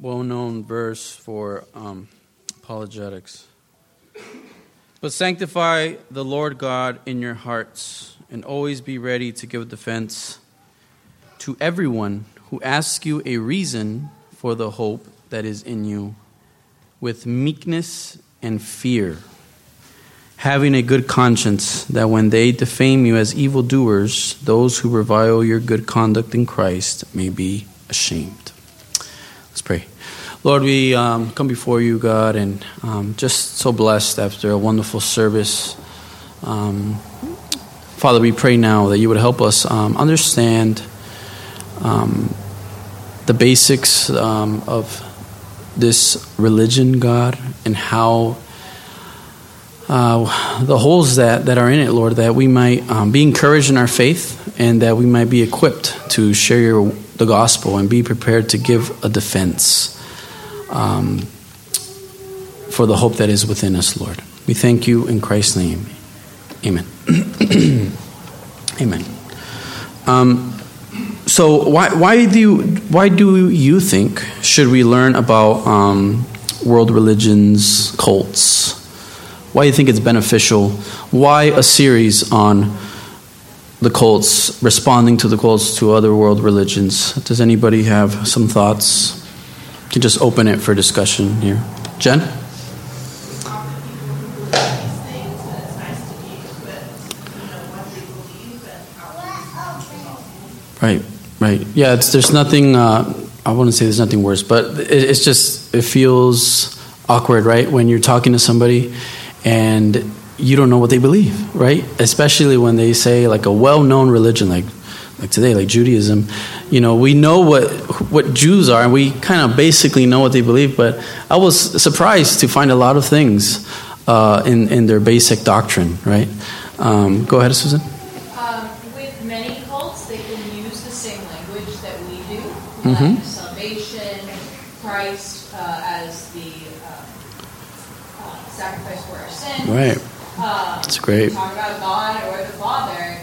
well known verse for um, apologetics. But sanctify the Lord God in your hearts, and always be ready to give defense to everyone who asks you a reason for the hope that is in you, with meekness and fear, having a good conscience, that when they defame you as evildoers, those who revile your good conduct in Christ may be ashamed. Let's pray. Lord, we um, come before you, God, and um, just so blessed after a wonderful service. Um, Father, we pray now that you would help us um, understand um, the basics um, of this religion, God, and how uh, the holes that, that are in it, Lord, that we might be encouraged in our faith and that we might be equipped to share your, the gospel and be prepared to give a defense um, for the hope that is within us, Lord. We thank you in Christ's name. Amen. Amen. Um, so why, why do you, why do you think should we learn about um, world religions, cults? Why do you think it's beneficial? Why a series on the cults, responding to the cults to other world religions? Does anybody have some thoughts? Can just open it for discussion here. Jen? Right, right. Yeah, there's nothing, uh, I wouldn't say there's nothing worse, but it, it's just, it feels awkward, right? When you're talking to somebody and you don't know what they believe, right? Especially when they say like a well known religion, like like today, like Judaism, you know, we know what what Jews are, and we kind of basically know what they believe. But I was surprised to find a lot of things uh, in in their basic doctrine. Right? Um, go ahead, Susan. Um, with many cults, they can use the same language that we do, mm-hmm. like salvation, Christ uh, as the uh, uh sacrifice for our sins. Right. Um, That's great. Talk about God or the Father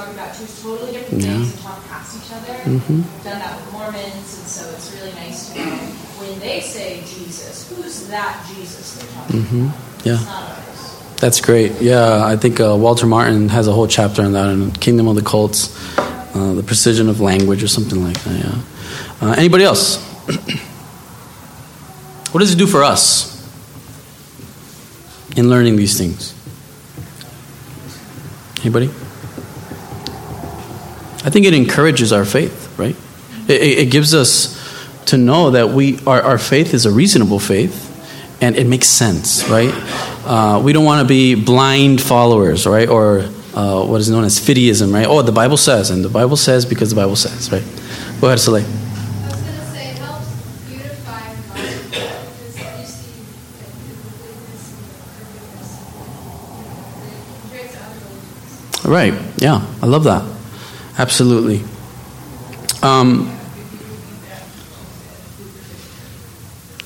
talking about two totally different yeah. things and talk past each other. Mm-hmm. We've done that with Mormons, and so it's really nice to know when they say Jesus, who's that Jesus they're talking mm-hmm. about? Yeah. That's great. Yeah, I think uh, Walter Martin has a whole chapter on that in Kingdom of the Cults, uh, the precision of language or something like that. Yeah. Uh, anybody else? what does it do for us in learning these things? Anybody? I think it encourages our faith, right? It, it gives us to know that we our, our faith is a reasonable faith and it makes sense, right? Uh, we don't want to be blind followers, right? Or uh, what is known as fideism, right? Oh, the Bible says, and the Bible says because the Bible says, right? Go ahead, Soleil. Right. Yeah, I love that. Absolutely. Um,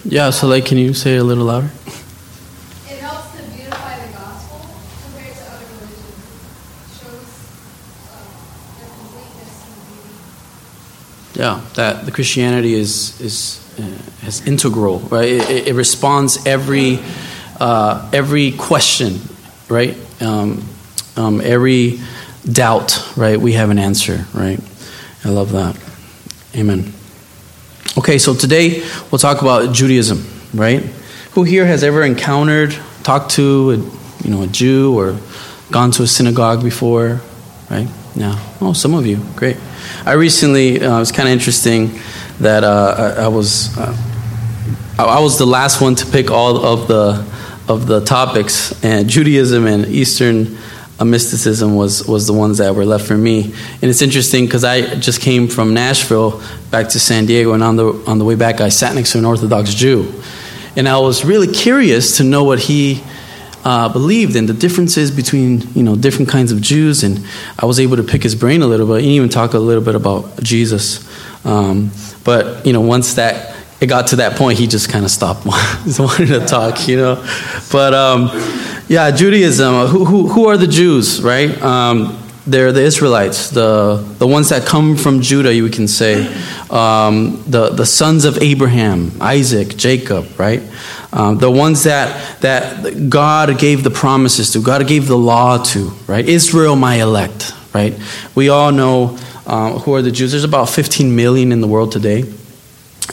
yeah, so like, can you say it a little louder? It helps to beautify the gospel compared to other religions. shows uh, their completeness and beauty. Yeah, that the Christianity is is uh, is integral, right? It, it responds every uh, every question, right? Um, um, every doubt, right, we have an answer, right? I love that. Amen. Okay, so today we'll talk about Judaism, right? Who here has ever encountered, talked to a, you know, a Jew or gone to a synagogue before, right? Yeah. Oh, some of you. Great. I recently, uh, it was kind of interesting that uh, I, I, was, uh, I was the last one to pick all of the of the topics, and Judaism and Eastern a mysticism was was the ones that were left for me. And it's interesting because I just came from Nashville back to San Diego, and on the on the way back, I sat next to an Orthodox Jew, and I was really curious to know what he uh, believed and the differences between you know different kinds of Jews. And I was able to pick his brain a little bit, and even talk a little bit about Jesus. Um, but you know, once that it got to that point, he just kind of stopped wanting to talk, you know. But um, yeah, Judaism. Who, who, who, are the Jews, right? Um, they're the Israelites, the, the ones that come from Judah, you can say, um, the, the sons of Abraham, Isaac, Jacob, right? Um, the ones that, that God gave the promises to, God gave the law to, right? Israel, my elect, right? We all know uh, who are the Jews. There's about 15 million in the world today.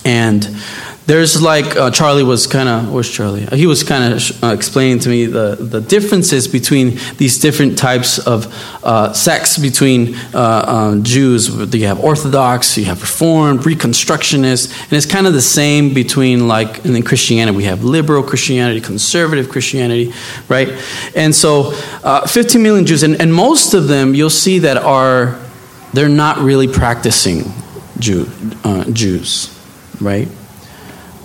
And there's like uh, Charlie was kind of where's Charlie? He was kind of uh, explaining to me the the differences between these different types of uh, sects between uh, um, Jews. You have Orthodox, you have Reformed, Reconstructionist, and it's kind of the same between like in Christianity we have liberal Christianity, conservative Christianity, right? And so, uh, 15 million Jews, and, and most of them you'll see that are they're not really practicing Jew, uh, Jews, right?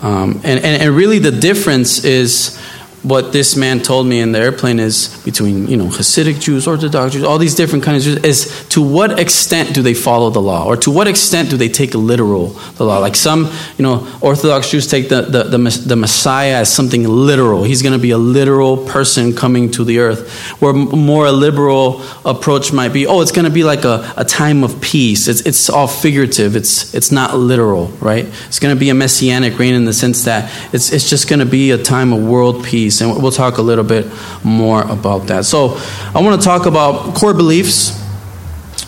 Um, and, and, and really the difference is what this man told me in the airplane is between you know Hasidic Jews, Orthodox Jews, all these different kinds of Jews, is to what extent do they follow the law, or to what extent do they take literal the law? Like some you know Orthodox Jews take the the, the, the Messiah as something literal. He's going to be a literal person coming to the earth. Where more a liberal approach might be, oh, it's going to be like a, a time of peace. It's it's all figurative. It's it's not literal, right? It's going to be a messianic reign in the sense that it's it's just going to be a time of world peace and we'll talk a little bit more about that. So, I want to talk about core beliefs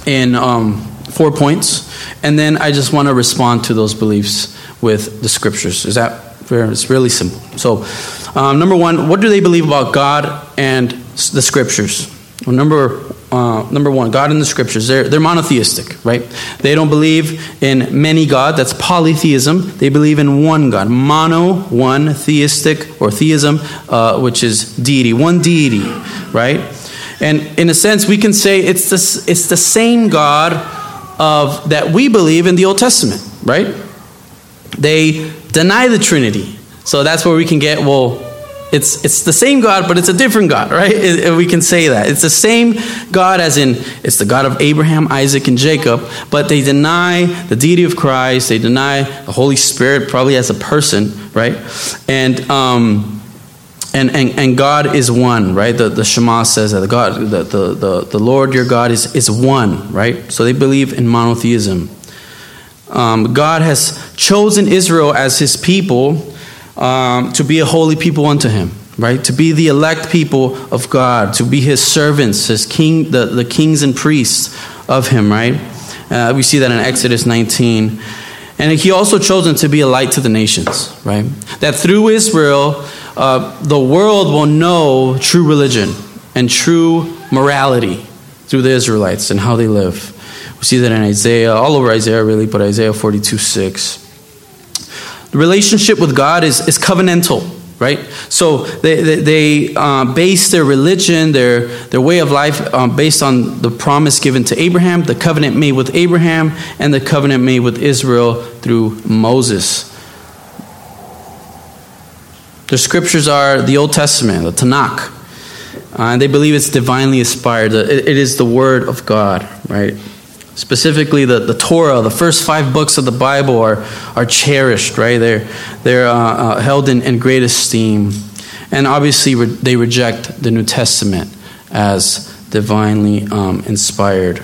in um, four points, and then I just want to respond to those beliefs with the scriptures. Is that fair? It's really simple. So, um, number one, what do they believe about God and the scriptures? Well, number uh, number one, God in the scriptures. They're, they're monotheistic, right? They don't believe in many God. That's polytheism. They believe in one God. Mono, one, theistic, or theism, uh, which is deity. One deity, right? And in a sense, we can say it's the, it's the same God of, that we believe in the Old Testament, right? They deny the Trinity. So that's where we can get, well, it's, it's the same God, but it's a different God, right? It, we can say that. It's the same God as in, it's the God of Abraham, Isaac, and Jacob, but they deny the deity of Christ. They deny the Holy Spirit, probably as a person, right? And, um, and, and, and God is one, right? The, the Shema says that the God, the, the, the, the Lord your God is, is one, right? So they believe in monotheism. Um, God has chosen Israel as his people um, to be a holy people unto him, right? To be the elect people of God, to be his servants, his king, the, the kings and priests of him, right? Uh, we see that in Exodus 19. And he also chosen to be a light to the nations, right? That through Israel, uh, the world will know true religion and true morality through the Israelites and how they live. We see that in Isaiah, all over Isaiah really, but Isaiah 42 6. The relationship with God is, is covenantal, right? So they, they, they uh, base their religion, their, their way of life, um, based on the promise given to Abraham, the covenant made with Abraham, and the covenant made with Israel through Moses. The scriptures are the Old Testament, the Tanakh. Uh, and they believe it's divinely inspired. It, it is the Word of God, right? Specifically, the, the Torah, the first five books of the Bible are, are cherished, right? They're, they're uh, uh, held in, in great esteem. And obviously, re- they reject the New Testament as divinely um, inspired.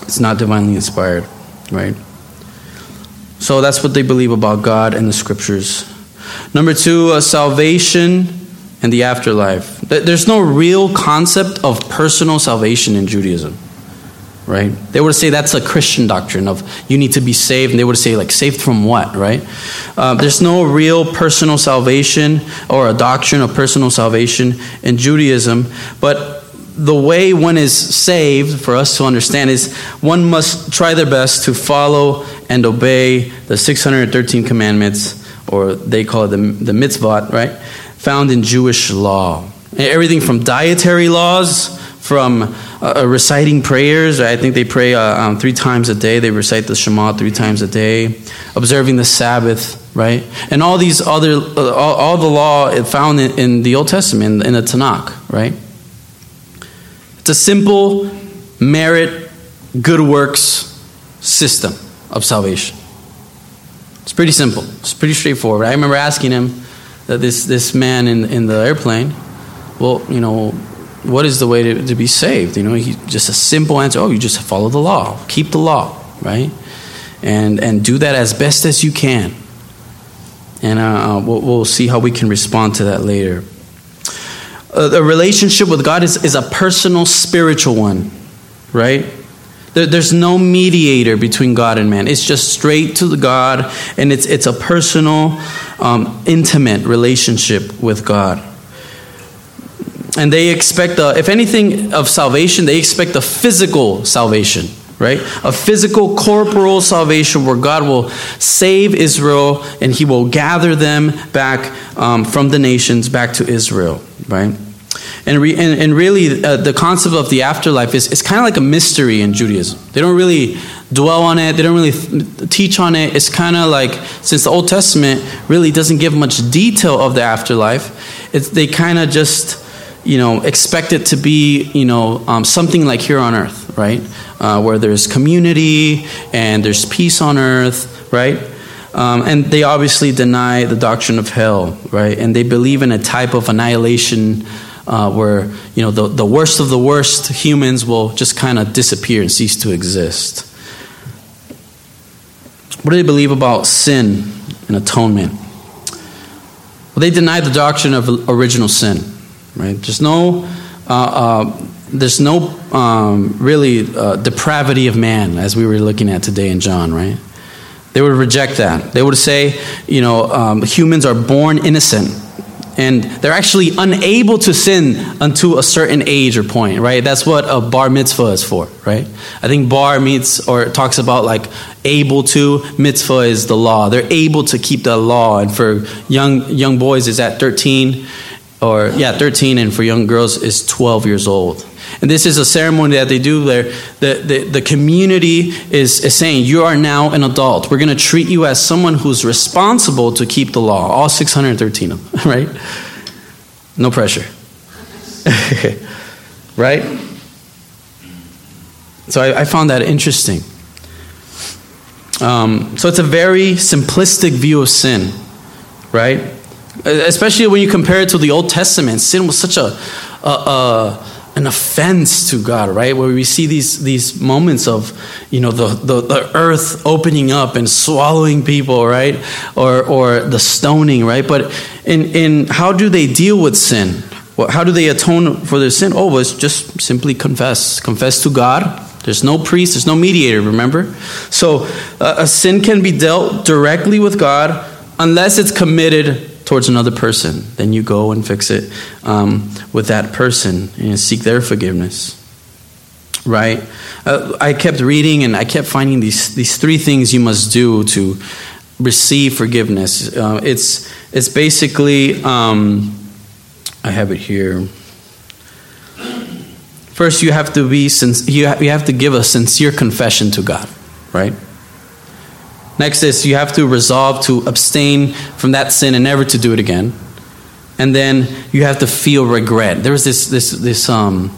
It's not divinely inspired, right? So that's what they believe about God and the scriptures. Number two, uh, salvation and the afterlife. There's no real concept of personal salvation in Judaism right? They would say that's a Christian doctrine of you need to be saved, and they would say like saved from what, right? Uh, there's no real personal salvation or a doctrine of personal salvation in Judaism, but the way one is saved for us to understand is one must try their best to follow and obey the 613 commandments, or they call it the, the mitzvot, right? Found in Jewish law. Everything from dietary laws, from uh, uh, reciting prayers. I think they pray uh, um, three times a day. They recite the Shema three times a day. Observing the Sabbath, right? And all these other, uh, all, all, the law found in, in the Old Testament, in, in the Tanakh, right? It's a simple merit, good works system of salvation. It's pretty simple. It's pretty straightforward. I remember asking him, that this, this man in, in the airplane, well, you know, what is the way to, to be saved? You know, he, just a simple answer. Oh, you just follow the law, keep the law, right? And and do that as best as you can. And uh, uh we'll, we'll see how we can respond to that later. Uh, the relationship with God is, is a personal, spiritual one, right? There, there's no mediator between God and man. It's just straight to the God, and it's, it's a personal, um, intimate relationship with God and they expect, a, if anything of salvation, they expect a physical salvation, right? A physical, corporal salvation where God will save Israel and he will gather them back um, from the nations back to Israel, right? And, re, and, and, really, uh, the concept of the afterlife is, is kind of like a mystery in Judaism. They don't really dwell on it, they don't really th- teach on it. It's kind of like, since the Old Testament really doesn't give much detail of the afterlife, it's, they kind of just you know, expect it to be, you know, um, something like here on earth, right? Uh, where there's community and there's peace on earth, right? Um, and they obviously deny the doctrine of hell, right? And they believe in a type of annihilation uh, where, you know, the, the worst of the worst humans will just kind of disappear and cease to exist. What do they believe about sin and atonement? Well, they deny the doctrine of original sin right? There's no, uh, uh, there's no um, really uh, depravity of man, as we were looking at today in John, right? They would reject that. They would say, you know, um, humans are born innocent. And they're actually unable to sin until a certain age or point, right? That's what a bar mitzvah is for, right? I think bar meets or talks about like able to. Mitzvah is the law. They're able to keep the law. And for young young boys, is at 13 or yeah, 13, and for young girls is 12 years old. And this is a ceremony that they do there. The, the, the community is, is saying, You are now an adult. We're going to treat you as someone who's responsible to keep the law. All 613 of them, right? No pressure. right? So I, I, found that interesting. Um, so it's a very simplistic view of sin, right? Especially when you compare it to the Old Testament, sin was such a, a, a an offense to God, right? Where we see these these moments of, you know, the, the, the, earth opening up and swallowing people, right? Or or the stoning, right? But in in how do they deal with sin? How do they atone for their sin? Oh, it's just simply confess. Confess to God. There's no priest, there's no mediator, remember? So uh, a sin can be dealt directly with God unless it's committed towards another person, then you go and fix it um, with that person and seek their forgiveness. Right? Uh, I kept reading and I kept finding these, these three things you must do to receive forgiveness. Uh, it's, it's basically, um, I have it here. First, you have to be you you have to give a sincere confession to God, right? Next is you have to resolve to abstain from that sin and never to do it again. And then you have to feel regret. There was this this this um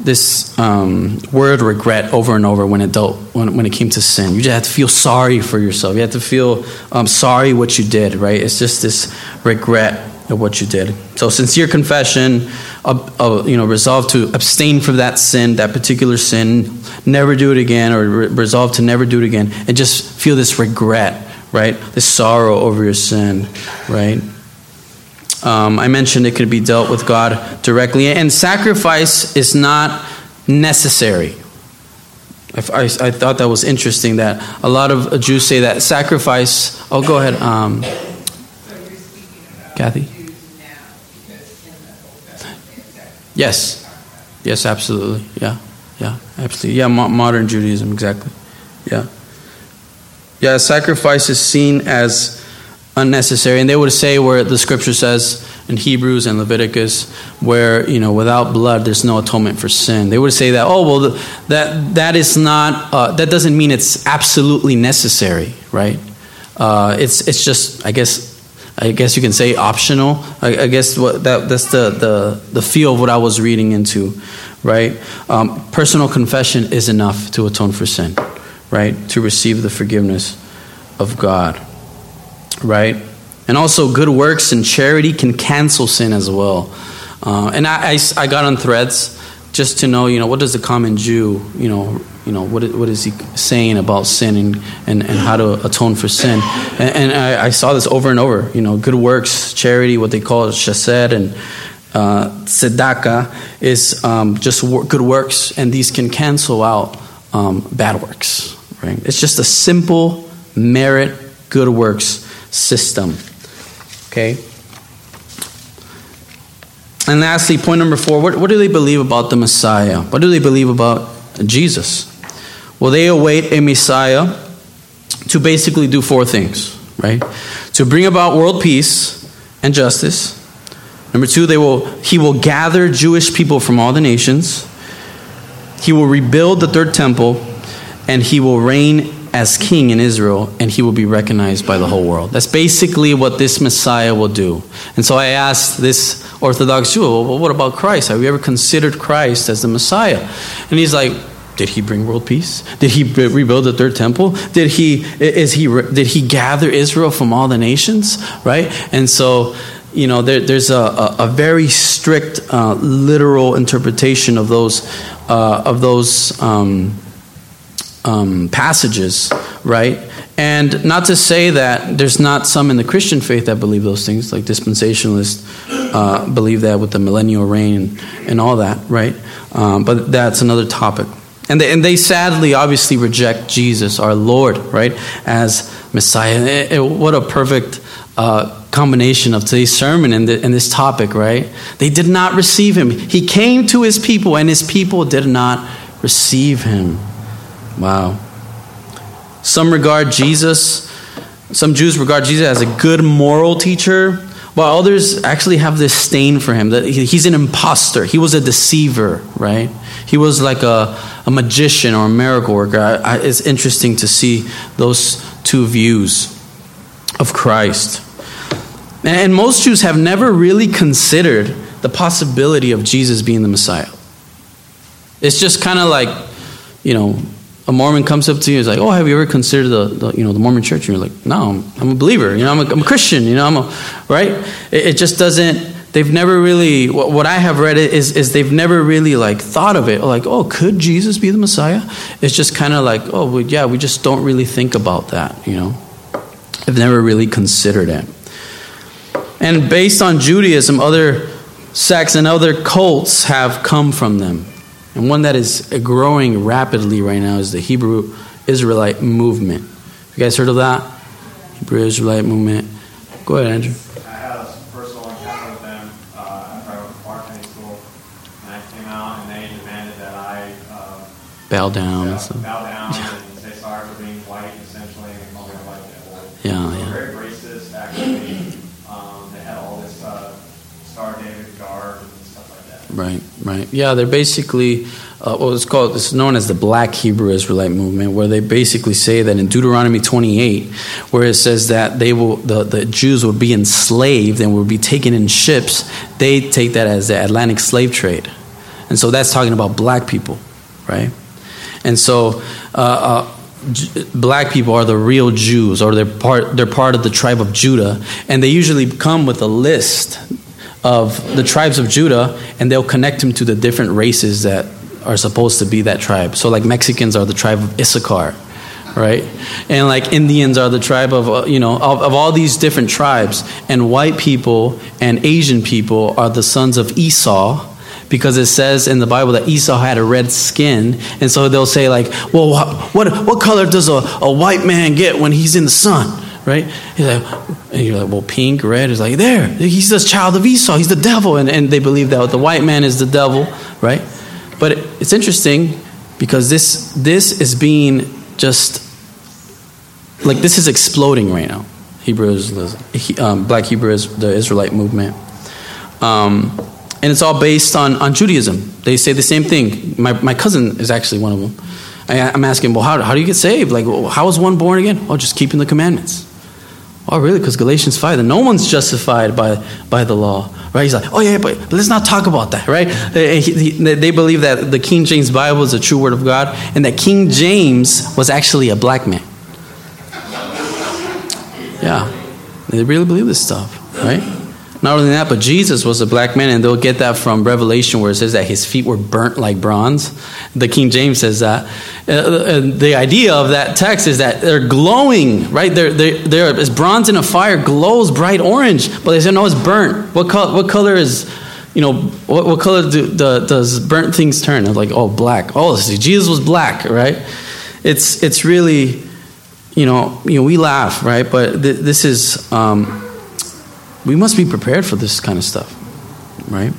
this um, word regret over and over when it dealt when, when it came to sin. You just have to feel sorry for yourself. You have to feel um, sorry what you did. Right? It's just this regret of what you did. So sincere confession, uh, uh, you know, resolve to abstain from that sin, that particular sin, never do it again, or re- resolve to never do it again, and just feel this regret, right? This sorrow over your sin, right? Um, I mentioned it could be dealt with God directly, and sacrifice is not necessary. I, I, I thought that was interesting that a lot of Jews say that sacrifice. Oh, go ahead, um, Kathy. Yes. Yes, absolutely. Yeah. Yeah, absolutely. Yeah, mo- modern Judaism, exactly. Yeah. Yeah, sacrifice is seen as unnecessary. And they would say where the scripture says in Hebrews and Leviticus, where, you know, without blood there's no atonement for sin. They would say that, oh, well, that, that is not, uh, that doesn't mean it's absolutely necessary, right? Uh, it's, it's just, I guess, I guess you can say optional. I, I guess what that, that's the, the, the feel of what I was reading into, right? Um, personal confession is enough to atone for sin, right? To receive the forgiveness of God, right? And also, good works and charity can cancel sin as well. Uh, and I, I, I got on threads just to know, you know, what does the common Jew, you know, you know, what, what is he saying about sin and, and, and how to atone for sin? And, and I, I, saw this over and over, you know, good works, charity, what they call chesed, and uh, is um, just good works, and these can cancel out um, bad works, right? It's just a simple merit, good works system, okay? And lastly, point number four what, what do they believe about the Messiah? What do they believe about Jesus? Well, they await a Messiah to basically do four things, right? To bring about world peace and justice. Number two, they will, he will gather Jewish people from all the nations. He will rebuild the third temple, and he will reign as king in Israel, and he will be recognized by the whole world. That's basically what this Messiah will do. And so I asked this Orthodox Jew, well, what about Christ? Have you ever considered Christ as the Messiah? And he's like, did he bring world peace? Did he rebuild the third temple? Did he is he did he gather Israel from all the nations? Right, and so you know there, there's a, a, a, very strict uh, literal interpretation of those uh, of those um, um, passages, right? And not to say that there's not some in the Christian faith that believe those things, like dispensationalists uh, believe that with the millennial reign and, and all that, right? Um, but that's another topic. And they, and they sadly, obviously, reject Jesus, our Lord, right, as Messiah. It, it, what a perfect uh, combination of today's sermon and, the, and this topic, right? They did not receive him. He came to his people, and his people did not receive him. Wow. Some regard Jesus, some Jews regard Jesus as a good moral teacher, while others actually have this stain for him that he's an impostor. He was a deceiver, right? He was like a, a magician or a miracle worker. I, I, it's interesting to see those two views of Christ. And most Jews have never really considered the possibility of Jesus being the Messiah. It's just kind of like, you know, a Mormon comes up to you and is like, "Oh, have you ever considered the, the, you know the Mormon Church?" And you're like, "No, I'm, I'm a believer. You know, I'm a, I'm a, Christian. You know, I'm a right." It, it, just doesn't. They've never really. What, what I have read is is they've never really like thought of it. Like, oh, could Jesus be the Messiah? It's just kind of like, oh, well, yeah, we just don't really think about that. You know, I've never really considered it. And based on Judaism, other sects and other cults have come from them. And one that is growing rapidly right now is the Hebrew Israelite movement. You guys heard of that? Hebrew Israelite movement. Go ahead, Andrew. I had a personal encounter with them uh, after I went to Barclay School, and I came out and they demanded that I uh, bow down. Yeah, bow down and say sorry for being white, essentially, and call me a white devil. Yeah, so yeah. Very racist, actually. Um, they had all this uh, Star David garb and stuff like that. Right, right. Yeah, they're basically uh, what it's called. It's known as the Black Hebrew Israelite movement, where they basically say that in Deuteronomy 28, where it says that they will the, the Jews will be enslaved and will be taken in ships. They take that as the Atlantic slave trade, and so that's talking about black people, right? And so. Uh, uh, black people are the real Jews, or they're part they're part of the tribe of Judah, and they usually come with a list of the tribes of Judah, and they'll connect him to the different races that are supposed to be that tribe. So, like Mexicans are the tribe of Issachar, right? And like Indians are the tribe of, uh, you know, of, of all these different tribes. And white people and Asian people are the sons of Esau because it says in the Bible that Esau had a red skin, and so they'll say like, "Well, what what color does a, a white man get when he's in the sun?" Right? He's like, and you're like, "Well, pink, red." Is like, "There, he's the child of Esau. He's the devil," and, and they believe that the white man is the devil, right? But it's interesting because this this is being just like this is exploding right now. Hebrews, um, Black Hebrew is the Israelite movement, um, and it's all based on on Judaism. They say the same thing. My my cousin is actually one of them. I, am asking, well, how, how do you get saved? Like, well, how is one born again? Oh, just keeping the commandments. Oh, really? Because Galatians 5, that no one's justified by, by the law. Right? He's like, oh, yeah, but, let's not talk about that, right? He, he, they believe that the King James Bible is the true word of God and that King James was actually a black man. Yeah. They really believe this stuff, right? Not only that, but Jesus was a black man, and they'll get that from Revelation, where it says that his feet were burnt like bronze. The King James says that. Uh, the idea of that text is that they're glowing, right? They're, they're, they're as bronze in a fire glows bright orange, but they say no, it's burnt. What color? What color is? You know, what, what color do, does burnt things turn? It's like, oh, black. Oh, Jesus was black, right? It's it's really, you know, you know, we laugh, right? But th- this is. Um, we must be prepared for this kind of stuff, right?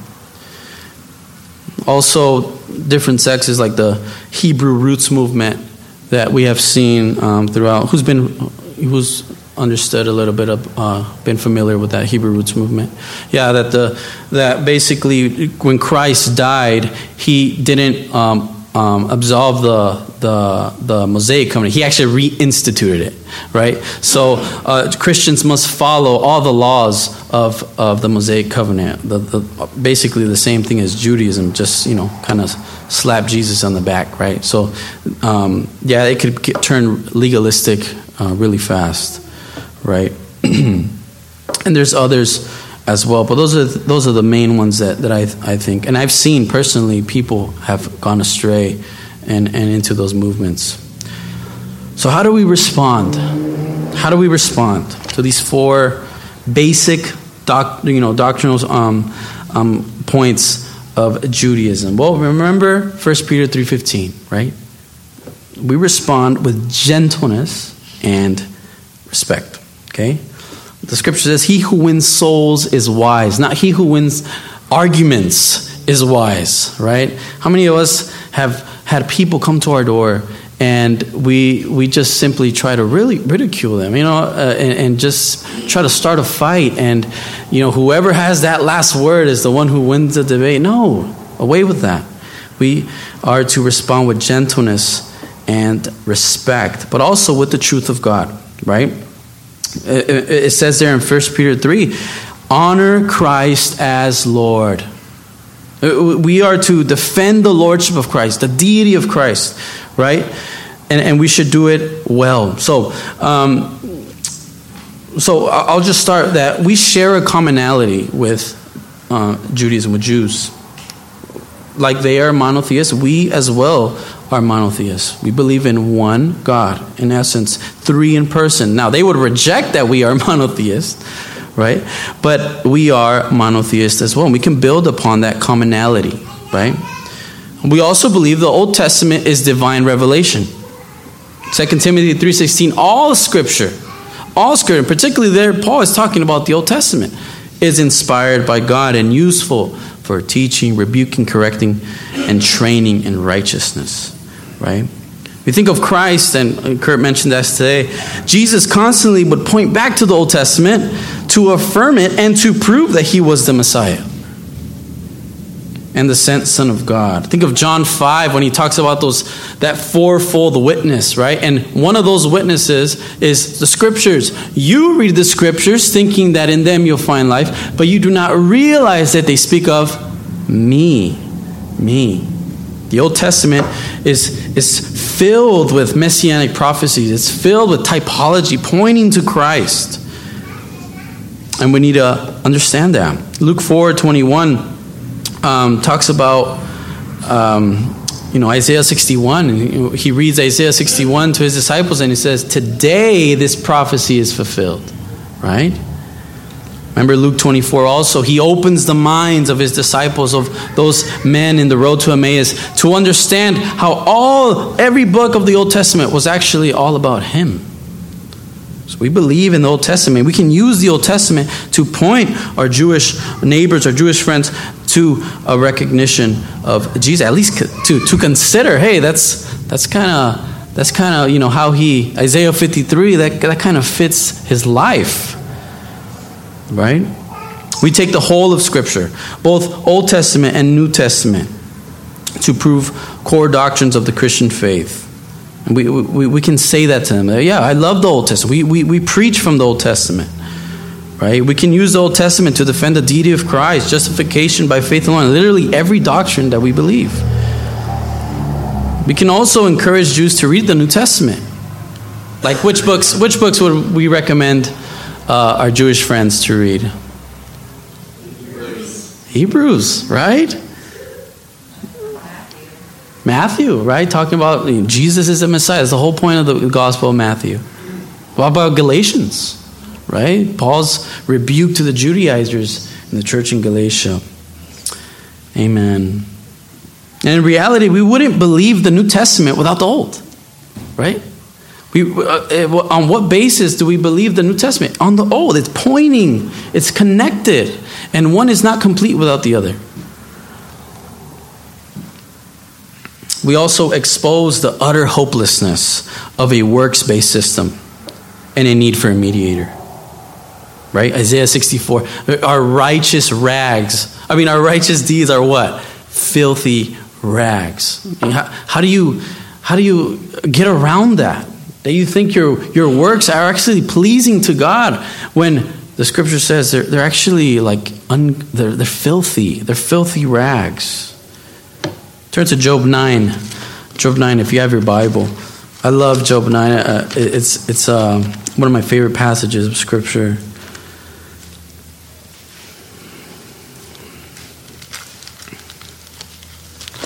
Also, different sexes like the Hebrew roots movement that we have seen um, throughout. Who's been, who's understood a little bit of, uh, been familiar with that Hebrew roots movement? Yeah, that the that basically when Christ died, he didn't um, um, absolve the the the Mosaic covenant. He actually reinstituted it, right? So uh, Christians must follow all the laws of of the Mosaic covenant. The, the, basically the same thing as Judaism, just you know, kind of slap Jesus on the back, right? So um, yeah, it could get, turn legalistic uh, really fast, right? and there's others as well. But those are those are the main ones that, that I I think, and I've seen personally people have gone astray and, and into those movements. So how do we respond? How do we respond to these four basic doc, you know doctrinal um, um, points of Judaism? Well, remember 1 Peter three fifteen, right? We respond with gentleness and respect. Okay. The scripture says, He who wins souls is wise, not he who wins arguments is wise, right? How many of us have had people come to our door and we we just simply try to really ridicule them, you know, uh, and, and, just try to start a fight, and you know, whoever has that last word is the one who wins the debate. No, away with that. We are to respond with gentleness and respect, but also with the truth of God, right? It says there in 1 Peter 3 honor Christ as Lord. We are to defend the lordship of Christ, the deity of Christ, right? And, and we should do it well. So, um, so I'll just start that we share a commonality with uh, Judaism, with Jews. Like they are monotheists, we as well are monotheists. We believe in one God, in essence, three in person. Now, they would reject that we are monotheists, right? But we are monotheists as well. And we can build upon that commonality, right? We also believe the Old Testament is divine revelation. 2 Timothy 3:16 all scripture all scripture particularly there Paul is talking about the Old Testament is inspired by God and useful for teaching, rebuking, correcting and training in righteousness right? We think of Christ, and uh, Kurt mentioned that today. Jesus constantly would point back to the Old Testament to affirm it and to prove that he was the Messiah and the sent Son of God. Think of John 5 when he talks about those that fourfold witness, right? And one of those witnesses is the scriptures. You read the scriptures thinking that in them you'll find life, but you do not realize that they speak of me. Me. The Old Testament is, is filled with messianic prophecies, it's filled with typology pointing to Christ. And we need to understand that. Luke 4 21 um, talks about. Um, you know, Isaiah 61, he reads Isaiah 61 to his disciples and he says, Today this prophecy is fulfilled, right? Remember Luke 24 also, he opens the minds of his disciples, of those men in the road to Emmaus, to understand how all, every book of the Old Testament was actually all about him. So we believe in the Old Testament. We can use the Old Testament to point our Jewish neighbors, our Jewish friends, to a recognition of Jesus. At least to, to consider, hey, that's that's kind of that's kind of you know how he Isaiah 53 that that kind of fits his life right? We take the whole of Scripture, both Old Testament and New Testament, to prove core doctrines of the Christian faith. And we, we, we can say that to them. Yeah, I love the Old Testament. We, we, we preach from the Old Testament. Right? We can use the Old Testament to defend the deity of Christ, justification by faith alone, literally every doctrine that we believe. We can also encourage Jews to read the New Testament. Like which books which books would we recommend uh, our Jewish friends to read? Hebrews, right? Matthew, right? Talking about Jesus is the Messiah. That's the whole point of the Gospel of Matthew. What about Galatians, right? Paul's rebuke to the Judaizers in the church in Galatia. Amen. And in reality, we wouldn't believe the New Testament without the Old, right? We, uh, on what basis do we believe the New Testament? On the Old. It's pointing, it's connected, and one is not complete without the other. We also expose the utter hopelessness of a works based system and a need for a mediator. Right? Isaiah 64. Our righteous rags, I mean, our righteous deeds are what? Filthy rags. how, how, do you, how do you get around that? That you think your, your works are actually pleasing to God when the scripture says they're, they're actually like, un, they're, they're filthy. They're filthy rags. Turn to Job 9. Job 9, if you have your Bible. I love Job 9. Uh, it's it's uh, one of my favorite passages of Scripture.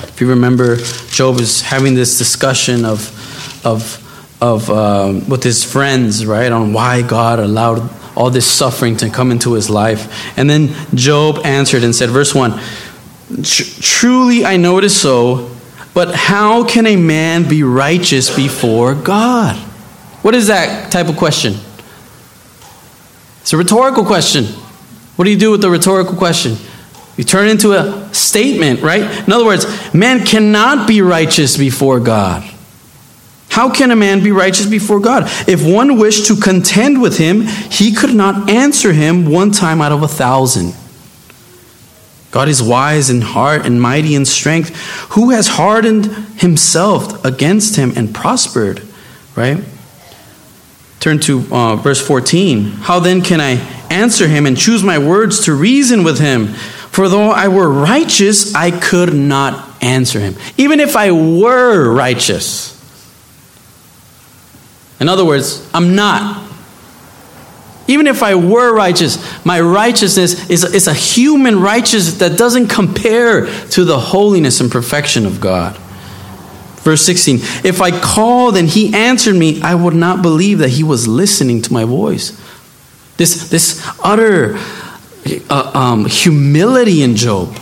If you remember, Job is having this discussion of, of, of um, with his friends, right, on why God allowed all this suffering to come into his life. And then Job answered and said, verse 1 Truly I know it is so, but how can a man be righteous before God? What is that type of question? It's a rhetorical question. What do you do with the rhetorical question? You turn it into a statement, right? In other words, man cannot be righteous before God. How can a man be righteous before God? If one wished to contend with him, he could not answer him one time out of a thousand. God is wise in heart and mighty in strength. Who has hardened himself against him and prospered? Right? Turn to uh, verse 14. How then can I answer him and choose my words to reason with him? For though I were righteous, I could not answer him. Even if I were righteous. In other words, I'm not. Even if I were righteous, my righteousness is, is a human righteousness that doesn't compare to the holiness and perfection of God. Verse 16 If I called and he answered me, I would not believe that he was listening to my voice. This, this utter uh, um, humility in Job.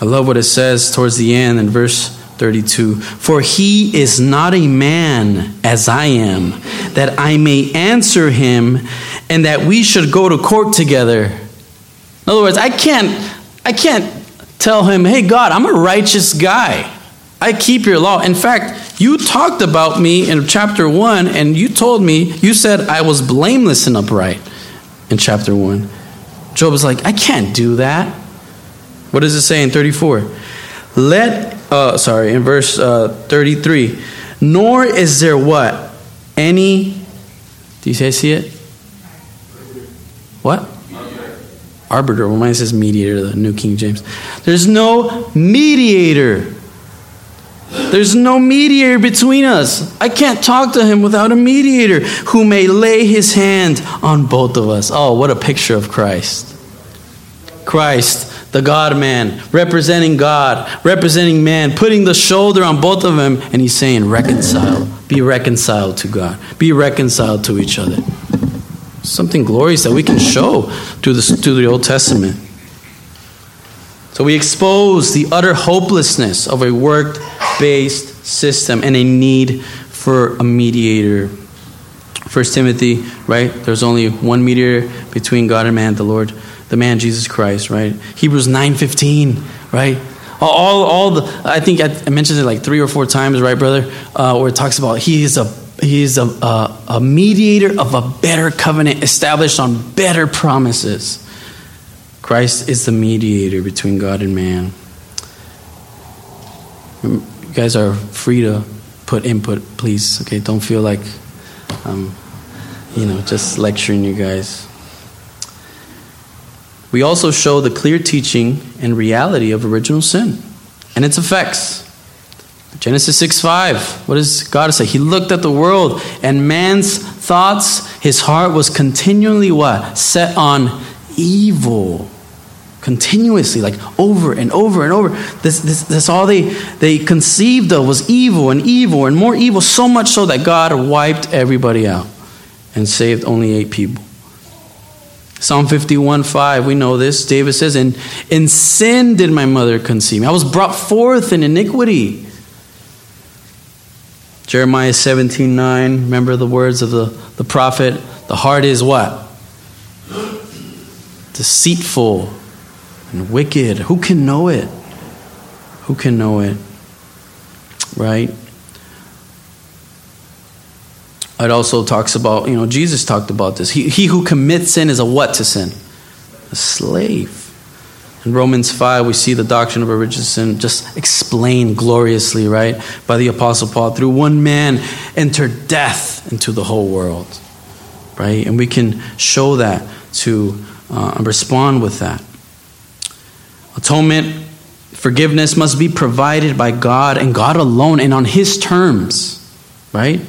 I love what it says towards the end in verse 32 For he is not a man as I am, that I may answer him, and that we should go to court together. In other words, I can't, I can't tell him, hey, God, I'm a righteous guy. I keep your law. In fact, you talked about me in chapter 1, and you told me, you said I was blameless and upright in chapter 1. Job is like, I can't do that. What does it say in 34? Let uh, sorry, in verse uh, 33. Nor is there what? Any, do you say see it? What? Arbiter. Well, mine says mediator, the New King James. There's no mediator. There's no mediator between us. I can't talk to him without a mediator who may lay his hand on both of us. Oh, what a picture of Christ. Christ the God man, representing God, representing man, putting the shoulder on both of them, and he's saying, reconcile. Be reconciled to God. Be reconciled to each other. Something glorious that we can show through the, the Old Testament. So we expose the utter hopelessness of a work based system and a need for a mediator. First Timothy, right? There's only one mediator between God and man, the Lord the man Jesus Christ, right? Hebrews 9:15, right? All, all the I think I mentioned it like three or four times, right, brother? Uh, where it talks about he is a he is a, a, a mediator of a better covenant established on better promises. Christ is the mediator between God and man. You guys are free to put input, please. Okay, don't feel like, um, you know, just lecturing you guys. We also show the clear teaching and reality of original sin and its effects. Genesis 6 5. What does God say? He looked at the world and man's thoughts, his heart was continually what? Set on evil continuously, like over and over and over. This, this, all they, they conceived of was evil and evil and more evil, so much so that God wiped everybody out and saved only eight people. Psalm 51 5, we know this. David says, In, in sin did my mother conceive me. I was brought forth in iniquity. Jeremiah 17 9, remember the words of the, the prophet? The heart is what? Deceitful and wicked. Who can know it? Who can know it? Right? It also talks about, you know, Jesus talked about this. He, he who commits sin is a what to sin? A slave. In Romans 5, we see the doctrine of original sin just explained gloriously, right, by the Apostle Paul. Through one man entered death into the whole world, right? And we can show that to uh, respond with that. Atonement, forgiveness must be provided by God and God alone and on His terms, right?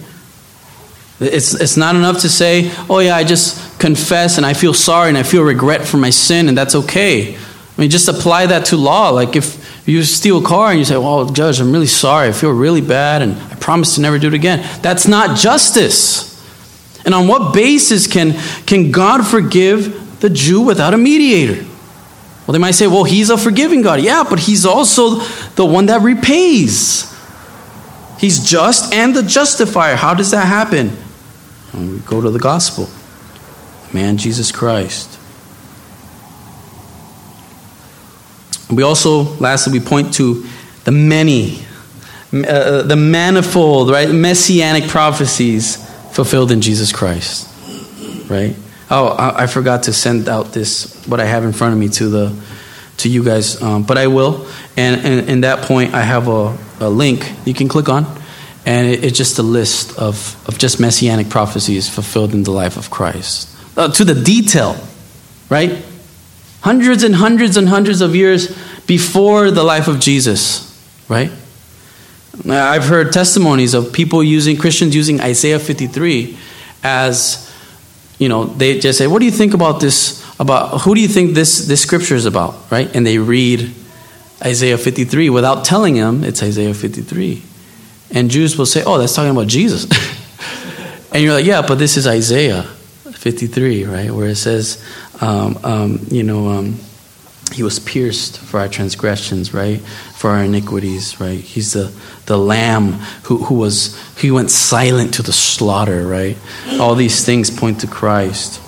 It's, it's not enough to say, oh, yeah, I just confess and I feel sorry and I feel regret for my sin, and that's okay. I mean, just apply that to law. Like if you steal a car and you say, well, Judge, I'm really sorry. I feel really bad and I promise to never do it again. That's not justice. And on what basis can, can God forgive the Jew without a mediator? Well, they might say, well, he's a forgiving God. Yeah, but he's also the one that repays. He's just and the justifier. How does that happen? We go to the gospel. Man, Jesus Christ. We also, lastly, we point to the many, uh, the manifold, right, messianic prophecies fulfilled in Jesus Christ, right? Oh, I, I, forgot to send out this what I have in front of me to the to you guys, um, but I will. And, and in that point, I have a, a link you can click on and it's just a list of, of just messianic prophecies fulfilled in the life of Christ. Uh, to the detail, right? Hundreds and hundreds and hundreds of years before the life of Jesus, right? I've heard testimonies of people using, Christians using Isaiah 53 as, you know, they just say, what do you think about this, about, who do you think this, this scripture is about, right? And they read Isaiah 53 without telling them it's Isaiah 53. And Jews will say, oh, that's talking about Jesus. and you're like, yeah, but this is Isaiah 53, right? Where it says, um, um, you know, um, he was pierced for our transgressions, right? For our iniquities, right? He's the, the lamb who, who was, he went silent to the slaughter, right? All these things point to Christ.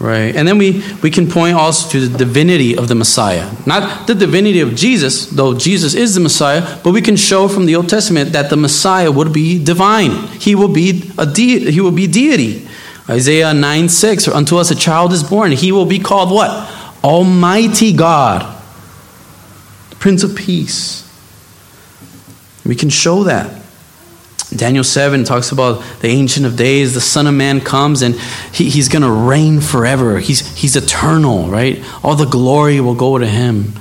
Right? And then we, we can point also to the divinity of the Messiah. Not the divinity of Jesus, though Jesus is the Messiah, but we can show from the Old Testament that the Messiah would be divine. He will be a de- he will be deity. Isaiah 9 6, unto us a child is born. He will be called what? Almighty God, Prince of Peace. We can show that. Daniel 7 talks about the Ancient of Days, the Son of Man comes and he, he's going to reign forever. He's, he's eternal, right? All the glory will go to him.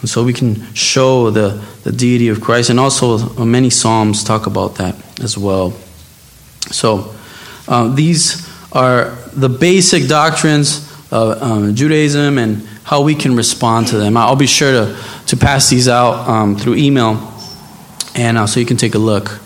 And so we can show the, the deity of Christ. And also, uh, many Psalms talk about that as well. So, uh, these are the basic doctrines of um, Judaism and how we can respond to them. I'll be sure to, to pass these out um, through email and uh, so you can take a look.